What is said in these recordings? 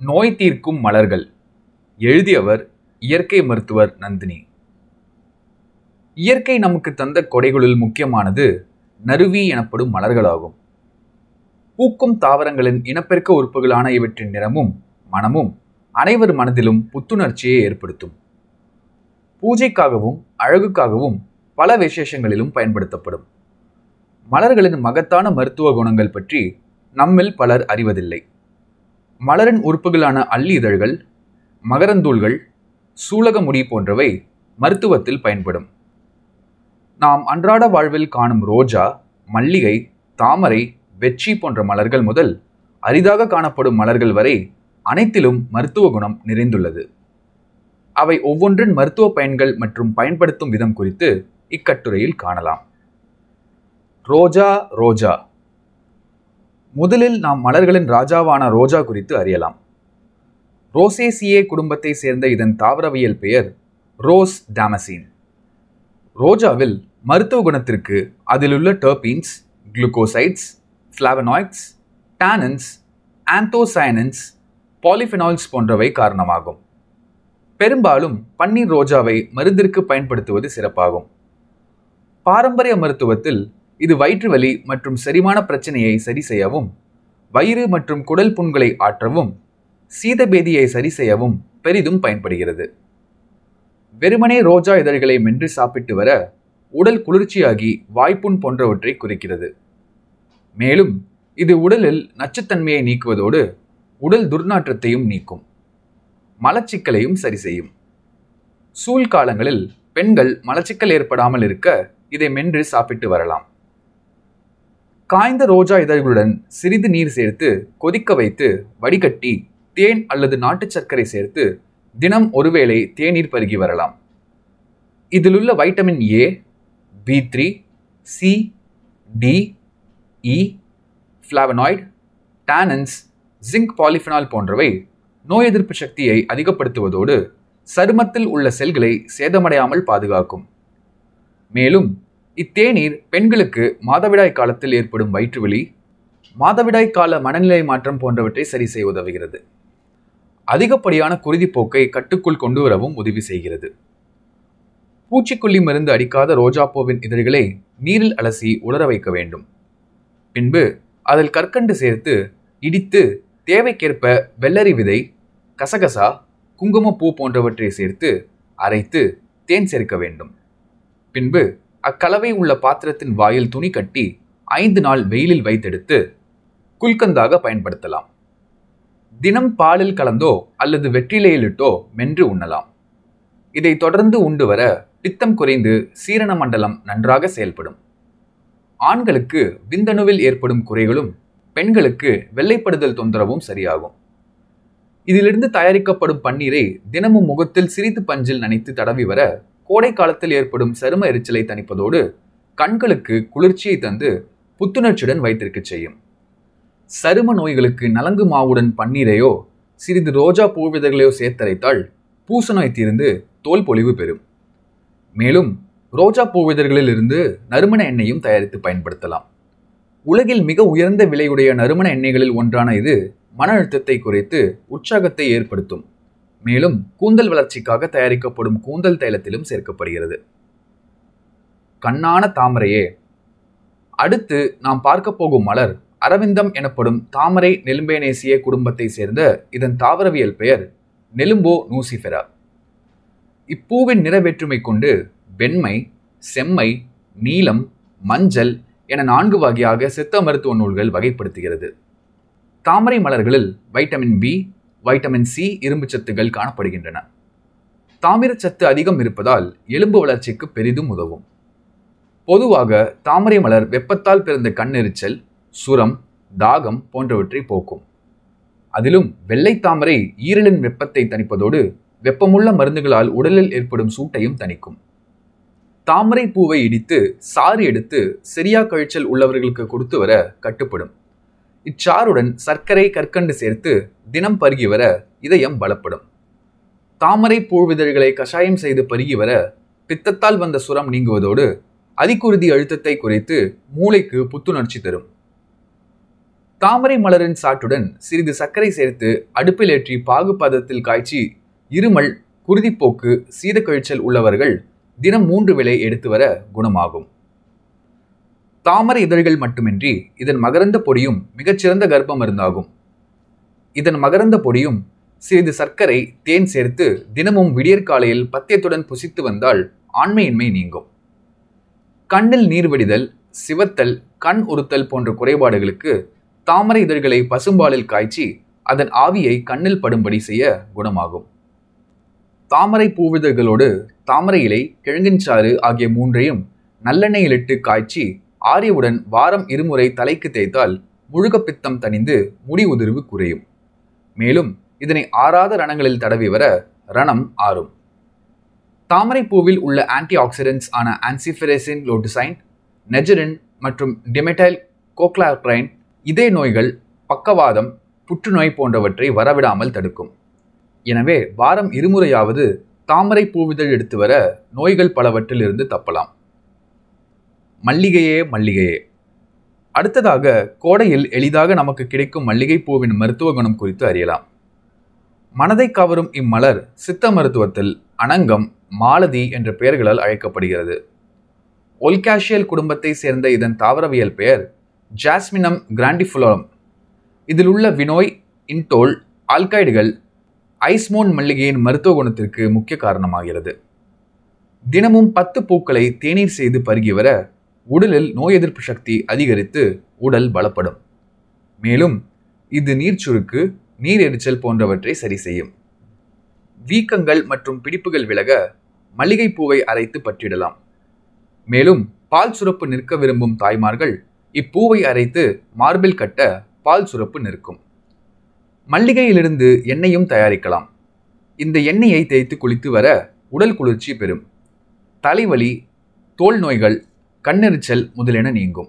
நோய் தீர்க்கும் மலர்கள். எழுதியவர் இயற்கை மருத்துவர் நந்தினி. இயற்கை நமக்கு தந்த கொடைகளுள் முக்கியமானது நறுவி எனப்படும் மலர்களாகும். பூக்கும் தாவரங்களின் இனப்பெருக்க உறுப்புகளான இவற்றின் நிறமும் மனமும் அனைவர் மனதிலும் புத்துணர்ச்சியை ஏற்படுத்தும். பூஜைக்காகவும் அழகுக்காகவும் பல விசேஷங்களிலும் பயன்படுத்தப்படும். மலர்களின் மகத்தான மருத்துவ குணங்கள் பற்றி நம்மில் பலர் அறிவதில்லை. மலரின் உறுப்புகளான அள்ளி இதழ்கள் மகரந்தூள்கள் சூலக முடி போன்றவை மருத்துவத்தில் பயன்படும். நாம் அன்றாட வாழ்வில் காணும் ரோஜா மல்லிகை தாமரை வெற்றி போன்ற மலர்கள் முதல் அரிதாக காணப்படும் மலர்கள் வரை அனைத்திலும் மருத்துவ குணம் நிறைந்துள்ளது. அவை ஒவ்வொன்றின் மருத்துவ பயன்கள் மற்றும் பயன்படுத்தும் விதம் குறித்து இக்கட்டுரையில் காணலாம். ரோஜா ரோஜா. முதலில் நாம் மலர்களின் ராஜாவான ரோஜா குறித்து அறியலாம். ரோசேசியே குடும்பத்தை சேர்ந்த இதன் தாவரவியல் பெயர் ரோஸ் டாமசீன். ரோஜாவில் மருத்துவ குணத்திற்கு அதிலுள்ள டர்பீன்ஸ் குளுக்கோசைட்ஸ் ஃப்ளாவனாய்ட்ஸ் டானன்ஸ் ஆந்தோசயனன்ஸ் பாலிஃபினால்ஸ் போன்றவை காரணமாகும். பெரும்பாலும் பன்னீர் ரோஜாவை மருந்திற்கு பயன்படுத்துவது சிறப்பாகும். பாரம்பரிய மருத்துவத்தில் இது வயிற்று வலி மற்றும் செரிமான பிரச்சனையை சரி செய்யவும் வயிறு மற்றும் குடல் புண்களை ஆற்றவும் சீதபேதியை சரி செய்யவும் பெரிதும் பயன்படுகிறது. வெறுமனே ரோஜா இதழ்களை மென்று சாப்பிட்டு வர உடல் குளிர்ச்சியாகி வாய்ப்புண் போன்றவற்றை குறிக்கிறது. மேலும் இது உடலில் நச்சுத்தன்மையை நீக்குவதோடு உடல் துர்நாற்றத்தையும் நீக்கும் மலச்சிக்கலையும் சரி செய்யும். சூழ் காலங்களில் பெண்கள் மலச்சிக்கல் ஏற்படாமல் இருக்க இதை மென்று சாப்பிட்டு வரலாம். காய்ந்த ரோஜா இதழ்களுடன் சிறிது நீர் சேர்த்து கொதிக்க வைத்து வடிகட்டி தேன் அல்லது நாட்டு சர்க்கரை சேர்த்து தினம் ஒருவேளை தேநீர் பருகி வரலாம். இதிலுள்ள vitamin A B three C D E flavonoid tannins zinc polyphenol போன்றவை நோய் எதிர்ப்பு சக்தியை அதிகப்படுத்துவதோடு சருமத்தில் உள்ள செல்களை சேதமடையாமல் பாதுகாக்கும். மேலும் இத்தேநீர் பெண்களுக்கு மாதவிடாய் காலத்தில் ஏற்படும் வயிற்றுவலி மாதவிடாய் கால மனநிலை மாற்றம் போன்றவற்றை சரி செய்ய உதவுகிறது. அதிகப்படியான குருதிப்போக்கை கட்டுக்குள் கொண்டு வரவும் உதவி செய்கிறது. பூச்சிக்கொல்லி மருந்து அடிக்காத ரோஜாப்பூவின் இதழ்களை நீரில் அலசி உலர வைக்க வேண்டும். பின்பு அதில் கற்கண்டு சேர்த்து இடித்து தேவைக்கேற்ப வெள்ளரி விதை கசகசா குங்குமப்பூ போன்றவற்றை சேர்த்து அரைத்து தேன் சேர்க்க வேண்டும். பின்பு அக்கலவை உள்ள பாத்திரத்தின் வாயில் துணி கட்டி ஐந்து நாள் வெயிலில் வைத்தெடுத்து குல்கந்தாக பயன்படுத்தலாம். தினம் பாலில் கலந்தோ அல்லது வெற்றிலையிலிட்டோ மென்று உண்ணலாம். இதை தொடர்ந்து உண்டு வர பித்தம் குறைந்து சீரண மண்டலம் நன்றாக செயல்படும். ஆண்களுக்கு விந்தணுவில் ஏற்படும் குறைகளும் பெண்களுக்கு வெள்ளைப்படுதல் தொந்தரவும் சரியாகும். இதிலிருந்து தயாரிக்கப்படும் பன்னீரை தினமும் முகத்தில் சிரித்து பஞ்சில் நனைத்து தடவி வர கோடை காலத்தில் ஏற்படும் சரும எரிச்சலை தணிப்பதோடு கண்களுக்கு குளிர்ச்சியை தந்து புத்துணர்ச்சியுடன் வைத்திருக்க செய்யும். சரும நோய்களுக்கு நலங்கு மாவுடன் பன்னீரையோ சிறிது ரோஜா பூவிதழ்களையோ சேர்த்தரைத்தால் பூச நோய் தீர்ந்து தோல் பொலிவு பெறும். மேலும் ரோஜா பூவிதழ்களில் இருந்து நறுமண எண்ணெயும் தயாரித்து பயன்படுத்தலாம். உலகில் மிக உயர்ந்த விலையுடைய நறுமண எண்ணெய்களில் ஒன்றான இது மன அழுத்தத்தை குறைத்து உற்சாகத்தை ஏற்படுத்தும். மேலும் கூந்தல் வளர்ச்சிக்காக தயாரிக்கப்படும் கூந்தல் தைலத்திலும் சேர்க்கப்படுகிறது. கண்ணான தாமரையே அடுத்து நாம் பார்க்க போகும் மலர் அரவிந்தம் எனப்படும் தாமரை நெலும்பேனேசிய குடும்பத்தை சேர்ந்த இதன் தாவரவியல் பெயர் நெலும்போ நூசிஃபெரா. இப்பூவின் நிற வேற்றுமை கொண்டு வெண்மை செம்மை நீலம் மஞ்சள் என நான்கு வகையாக சித்த மருத்துவ நூல்கள் வகைப்படுத்துகிறது. தாமரை மலர்களில் வைட்டமின் பி வைட்டமின் சி இரும்பு சத்துகள் காணப்படுகின்றன. தாமிரச்சத்து அதிகம் இருப்பதால் எலும்பு வளர்ச்சிக்கு பெரிதும் உதவும். பொதுவாக தாமரை மலர் வெப்பத்தால் பிறந்த கண்ணெரிச்சல் சுரம் தாகம் போன்றவற்றை போக்கும். அதிலும் வெள்ளை தாமரை ஈரலின் வெப்பத்தை தணிப்பதோடு வெப்பமுள்ள மருந்துகளால் உடலில் ஏற்படும் சூட்டையும் தணிக்கும். தாமரை பூவை இடித்து சாறு எடுத்து சரியா கழிச்சல் உள்ளவர்களுக்கு கொடுத்து வர கட்டுப்படும். இச்சாறுடன் சர்க்கரை கற்கண்டு சேர்த்து தினம் பருகி வர இதயம் பலப்படும். தாமரை பூவிதழ்களை கஷாயம் செய்து பருகி வர பித்தத்தால் வந்த சுரம் நீங்குவதோடு அதிகுருதி அழுத்தத்தை குறைத்து மூளைக்கு புத்துணர்ச்சி தரும். தாமரை மலரின் சாற்றுடன் சிறிது சர்க்கரை சேர்த்து அடுப்பில் ஏற்றி பாகு பதத்தில் காய்ச்சி இருமல் குருதிப்போக்கு சீதக்கழிச்சல் உள்ளவர்கள் தினம் மூன்று வேளை எடுத்து வர குணமாகும். தாமரை இதழ்கள் மட்டுமின்றி இதன் மகரந்த பொடியும் மிகச்சிறந்த கர்ப்ப மருந்தாகும். இதன் மகரந்த பொடியும் சிறிது சர்க்கரை தேன் சேர்த்து தினமும் விடியற்காலையில் பத்தியத்துடன் புசித்து வந்தால் ஆண்மையின்மை நீங்கும். கண்ணில் நீர்வடிதல் சிவத்தல் கண் உறுத்தல் போன்ற குறைபாடுகளுக்கு தாமரை இதழ்களை பசும்பாலில் காய்ச்சி அதன் ஆவியை கண்ணில் படும்படி செய்ய குணமாகும். தாமரை பூவிதழ்களோடு தாமரை இலை கிழங்கின் சாறு ஆகிய மூன்றையும் நல்லெண்ணெயிலிட்டு காய்ச்சி ஆரியவுடன் வாரம் இருமுறை தலைக்கு தேய்த்தால் முழுகப்பித்தம் தணிந்து முடி உதிர்வு குறையும். மேலும் இதனை ஆறாத ரணங்களில் தடவி வர ரணம் ஆறும். தாமரைப்பூவில் உள்ள ஆன்டி ஆக்சிடென்ட்ஸ் ஆன ஆன்சிஃபெரேசின் லோட்டிசைன் நெஜரின் மற்றும் டிமெடைல் கோக்லாப்ரைன் இதய நோய்கள் பக்கவாதம் புற்றுநோய் போன்றவற்றை வரவிடாமல் தடுக்கும். எனவே வாரம் இருமுறையாவது தாமரை பூவிதழ் எடுத்து வர நோய்கள் பலவற்றிலிருந்து தப்பலாம். மல்லிகையே மல்லிகையே. அடுத்ததாக கோடையில் எளிதாக நமக்கு கிடைக்கும் மல்லிகை பூவின் மருத்துவ குணம் குறித்து அறியலாம். மனதை கவரும் இம்மலர் சித்த மருத்துவத்தில் அனங்கம் மாலதி என்ற பெயர்களால் அழைக்கப்படுகிறது. ஒல்காஷியல் குடும்பத்தை சேர்ந்த இதன் தாவரவியல் பெயர் ஜாஸ்மினம் கிராண்டிஃபுலோரம் இதில் உள்ள வினோய் இன்டோல் ஆல்கைடுகள் ஐஸ்மோன் மல்லிகையின் மருத்துவ குணத்திற்கு முக்கிய காரணமாகிறது. தினமும் பத்து பூக்களை தேநீர் செய்து பருகி வர உடலில் நோய் எதிர்ப்பு சக்தி அதிகரித்து உடல் பலப்படும். மேலும் இது நீர் சுருக்கு நீர் எரிச்சல் போன்றவற்றை சரி செய்யும். வீக்கங்கள் மற்றும் பிடிப்புகள் விலக மல்லிகை பூவை அரைத்து பற்றிடலாம். மேலும் பால் சுரப்பு நிற்க விரும்பும் தாய்மார்கள் இப்பூவை அரைத்து மார்பில் கட்ட பால் சுரப்பு நிற்கும். மல்லிகையிலிருந்து எண்ணெயும் தயாரிக்கலாம். இந்த எண்ணெயை தேய்த்து குளித்து வர உடல் குளிர்ச்சி பெறும். தலைவலி தோல் நோய்கள் கண்ணெரிச்சல் முதலென நீங்கும்.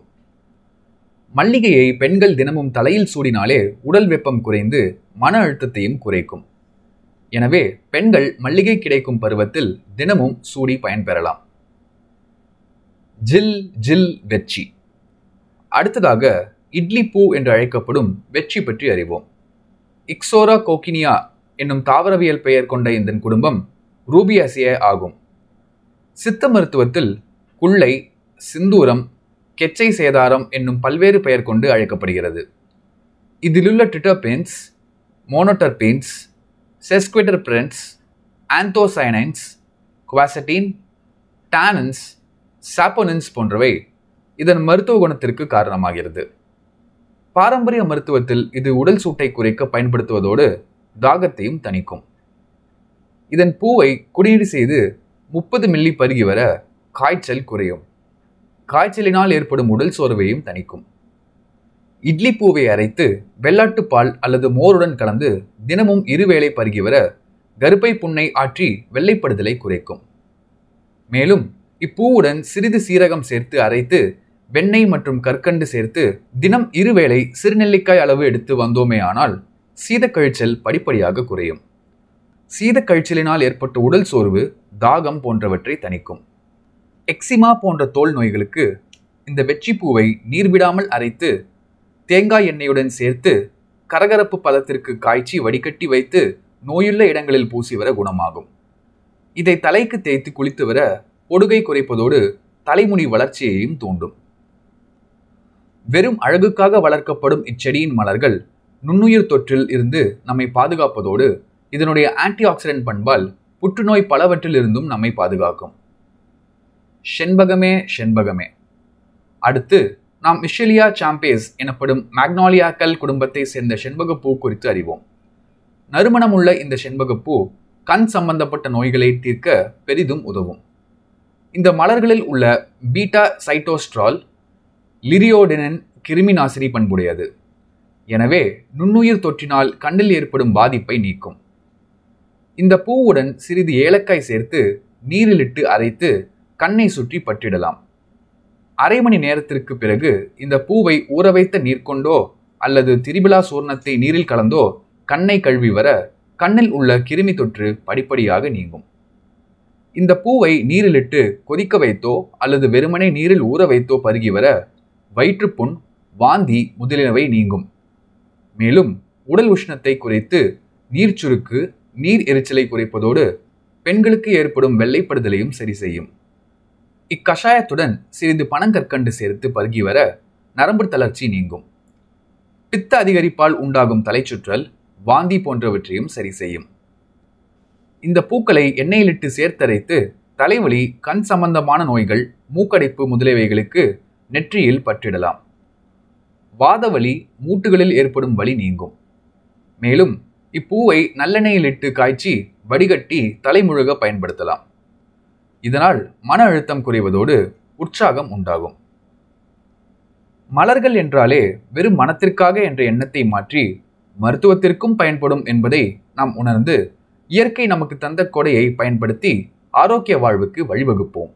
மல்லிகையை பெண்கள் தினமும் தலையில் சூடினாலே உடல் வெப்பம் குறைந்து மன அழுத்தத்தையும் குறைக்கும். எனவே பெண்கள் மல்லிகை கிடைக்கும் பருவத்தில் தினமும் சூடி பயன்பெறலாம் ஜில் ஜில் வெச்சி அடுத்ததாக இட்லி பூ என்று அழைக்கப்படும் வெற்றி பற்றி அறிவோம். இக்ஸோரா கோக்கினியா என்னும் தாவரவியல் பெயர் கொண்ட இந்த குடும்பம் ரூபியாசிய ஆகும். சித்த மருத்துவத்தில் குள்ளை சிந்தூரம் கெச்சை சேதாரம் என்னும் பல்வேறு பெயர் கொண்டு அழைக்கப்படுகிறது. இதிலுள்ள ட்ரிட்டர்பென்ஸ் மோனோட்டர்பென்ஸ் செஸ்குவிட்டர்பிரன்ஸ் ஆந்தோசைனைன்ஸ் குவாசட்டின் டானன்ஸ் சாப்போனின்ஸ் போன்றவை இதன் மருத்துவ குணத்திற்கு காரணமாகிறது. பாரம்பரிய மருத்துவத்தில் இது உடல் சூட்டை குறைக்க பயன்படுத்துவதோடு தாகத்தையும் தணிக்கும். இதன் பூவை குடிநீர் செய்து முப்பது மில்லி பருகி வர காய்ச்சல் குறையும். காய்ச்சலினால் ஏற்படும் உடல் சோர்வையும் தணிக்கும். இட்லி பூவை அரைத்து வெள்ளாட்டு பால் அல்லது மோருடன் கலந்து தினமும் இருவேளை பருகி வர கருப்பை புண்ணை ஆற்றி வெள்ளைப்படுதலை குறைக்கும். மேலும் இப்பூவுடன் சிறிது சீரகம் சேர்த்து அரைத்து வெண்ணெய் மற்றும் கற்கண்டு சேர்த்து தினம் இருவேளை சிறுநெல்லிக்காய் அளவு எடுத்து வந்தோமே ஆனால் சீதக்கழிச்சல் படிப்படியாக குறையும். சீதக்கழிச்சலினால் ஏற்பட்ட உடல் சோர்வு தாகம் போன்றவற்றை தணிக்கும். எக்ஸிமா போன்ற தோல் நோய்களுக்கு இந்த வெற்றிப்பூவை நீர்விடாமல் அரைத்து தேங்காய் எண்ணெயுடன் சேர்த்து கரகரப்பு பதத்திற்கு காய்ச்சி வடிகட்டி வைத்து நோயுள்ள இடங்களில் பூசி வர குணமாகும். இதை தலைக்கு தேய்த்து குளித்து வர பொடுகை குறைப்பதோடு தலைமுடி வளர்ச்சியையும் தூண்டும். வெறும் அழகுக்காக வளர்க்கப்படும் இச்செடியின் மலர்கள் நுண்ணுயிர் தொற்றில் இருந்து நம்மை பாதுகாப்பதோடு இதனுடைய ஆன்டி ஆக்சிடென்ட் பண்பால் புற்றுநோய் பலவற்றில் இருந்தும் நம்மை பாதுகாக்கும். செண்பகமே செண்பகமே. அடுத்து நாம் மிஷெலியா சாம்பேஸ் எனப்படும் மேக்னாலியாக்கல் குடும்பத்தை சேர்ந்த செண்பகப்பூ குறித்து அறிவோம். நறுமணமுள்ள இந்த செண்பகப்பூ கண் சம்பந்தப்பட்ட நோய்களை தீர்க்க பெரிதும் உதவும். இந்த மலர்களில் உள்ள பீட்டா சைட்டோஸ்ட்ரால் லிரியோடெனன் கிருமி நாசினி பண்புடையது. எனவே நுண்ணுயிர் தொற்றினால் கண்ணில் ஏற்படும் பாதிப்பை நீக்கும். இந்த பூவுடன் சிறிது ஏலக்காய் சேர்த்து நீரிலிட்டு அரைத்து கண்ணை சுற்றி பற்றிடலாம். அரை மணி நேரத்திற்கு பிறகு இந்த பூவை ஊற வைத்த நீர் கொண்டோ அல்லது திரிபிலா சூர்ணத்தை நீரில் கலந்தோ கண்ணை கழுவி வர கண்ணில் உள்ள கிருமி தொற்று படிப்படியாக நீங்கும். இந்த பூவை நீரிலிட்டு கொதிக்க வைத்தோ அல்லது வெறுமனே நீரில் ஊற வைத்தோ பருகி வர வயிற்றுப்புண் வாந்தி முதலியவை நீங்கும். மேலும் உடல் உஷ்ணத்தை குறைத்து நீர் சுருக்கு நீர் எரிச்சலை குறைப்பதோடு பெண்களுக்கு ஏற்படும் வெள்ளைப்படுதலையும் சரி செய்யும். இக்கஷாயத்துடன் சிறிது பனங்கற்கண்டு சேர்த்து பருகி வர நரம்பு தளர்ச்சி நீங்கும். பித்த அதிகரிப்பால் உண்டாகும் தலைச்சுற்றல் வாந்தி போன்றவற்றையும் சரி செய்யும். இந்த பூக்களை எண்ணெயிலிட்டு சேர்த்தரைத்து தலைவலி கண் சம்பந்தமான நோய்கள் மூக்கடைப்பு முதலியவைகளுக்கு நெற்றியில் பற்றிடலாம். வாதவலி மூட்டுகளில் ஏற்படும் வலி நீங்கும். மேலும் இப்பூவை நல்லெண்ணெயிலிட்டு காய்ச்சி வடிகட்டி தலைமுழுக பயன்படுத்தலாம். இதனால் மன அழுத்தம் குறைவதோடு உற்சாகம் உண்டாகும். மலர்கள் என்றாலே வெறும் மனத்திற்காக என்ற எண்ணத்தை மாற்றி மருத்துவத்திற்கும் பயன்படும் என்பதை நாம் உணர்ந்து இயற்கை நமக்கு தந்த கொடையை பயன்படுத்தி ஆரோக்கிய வாழ்வுக்கு வழிவகுப்போம்.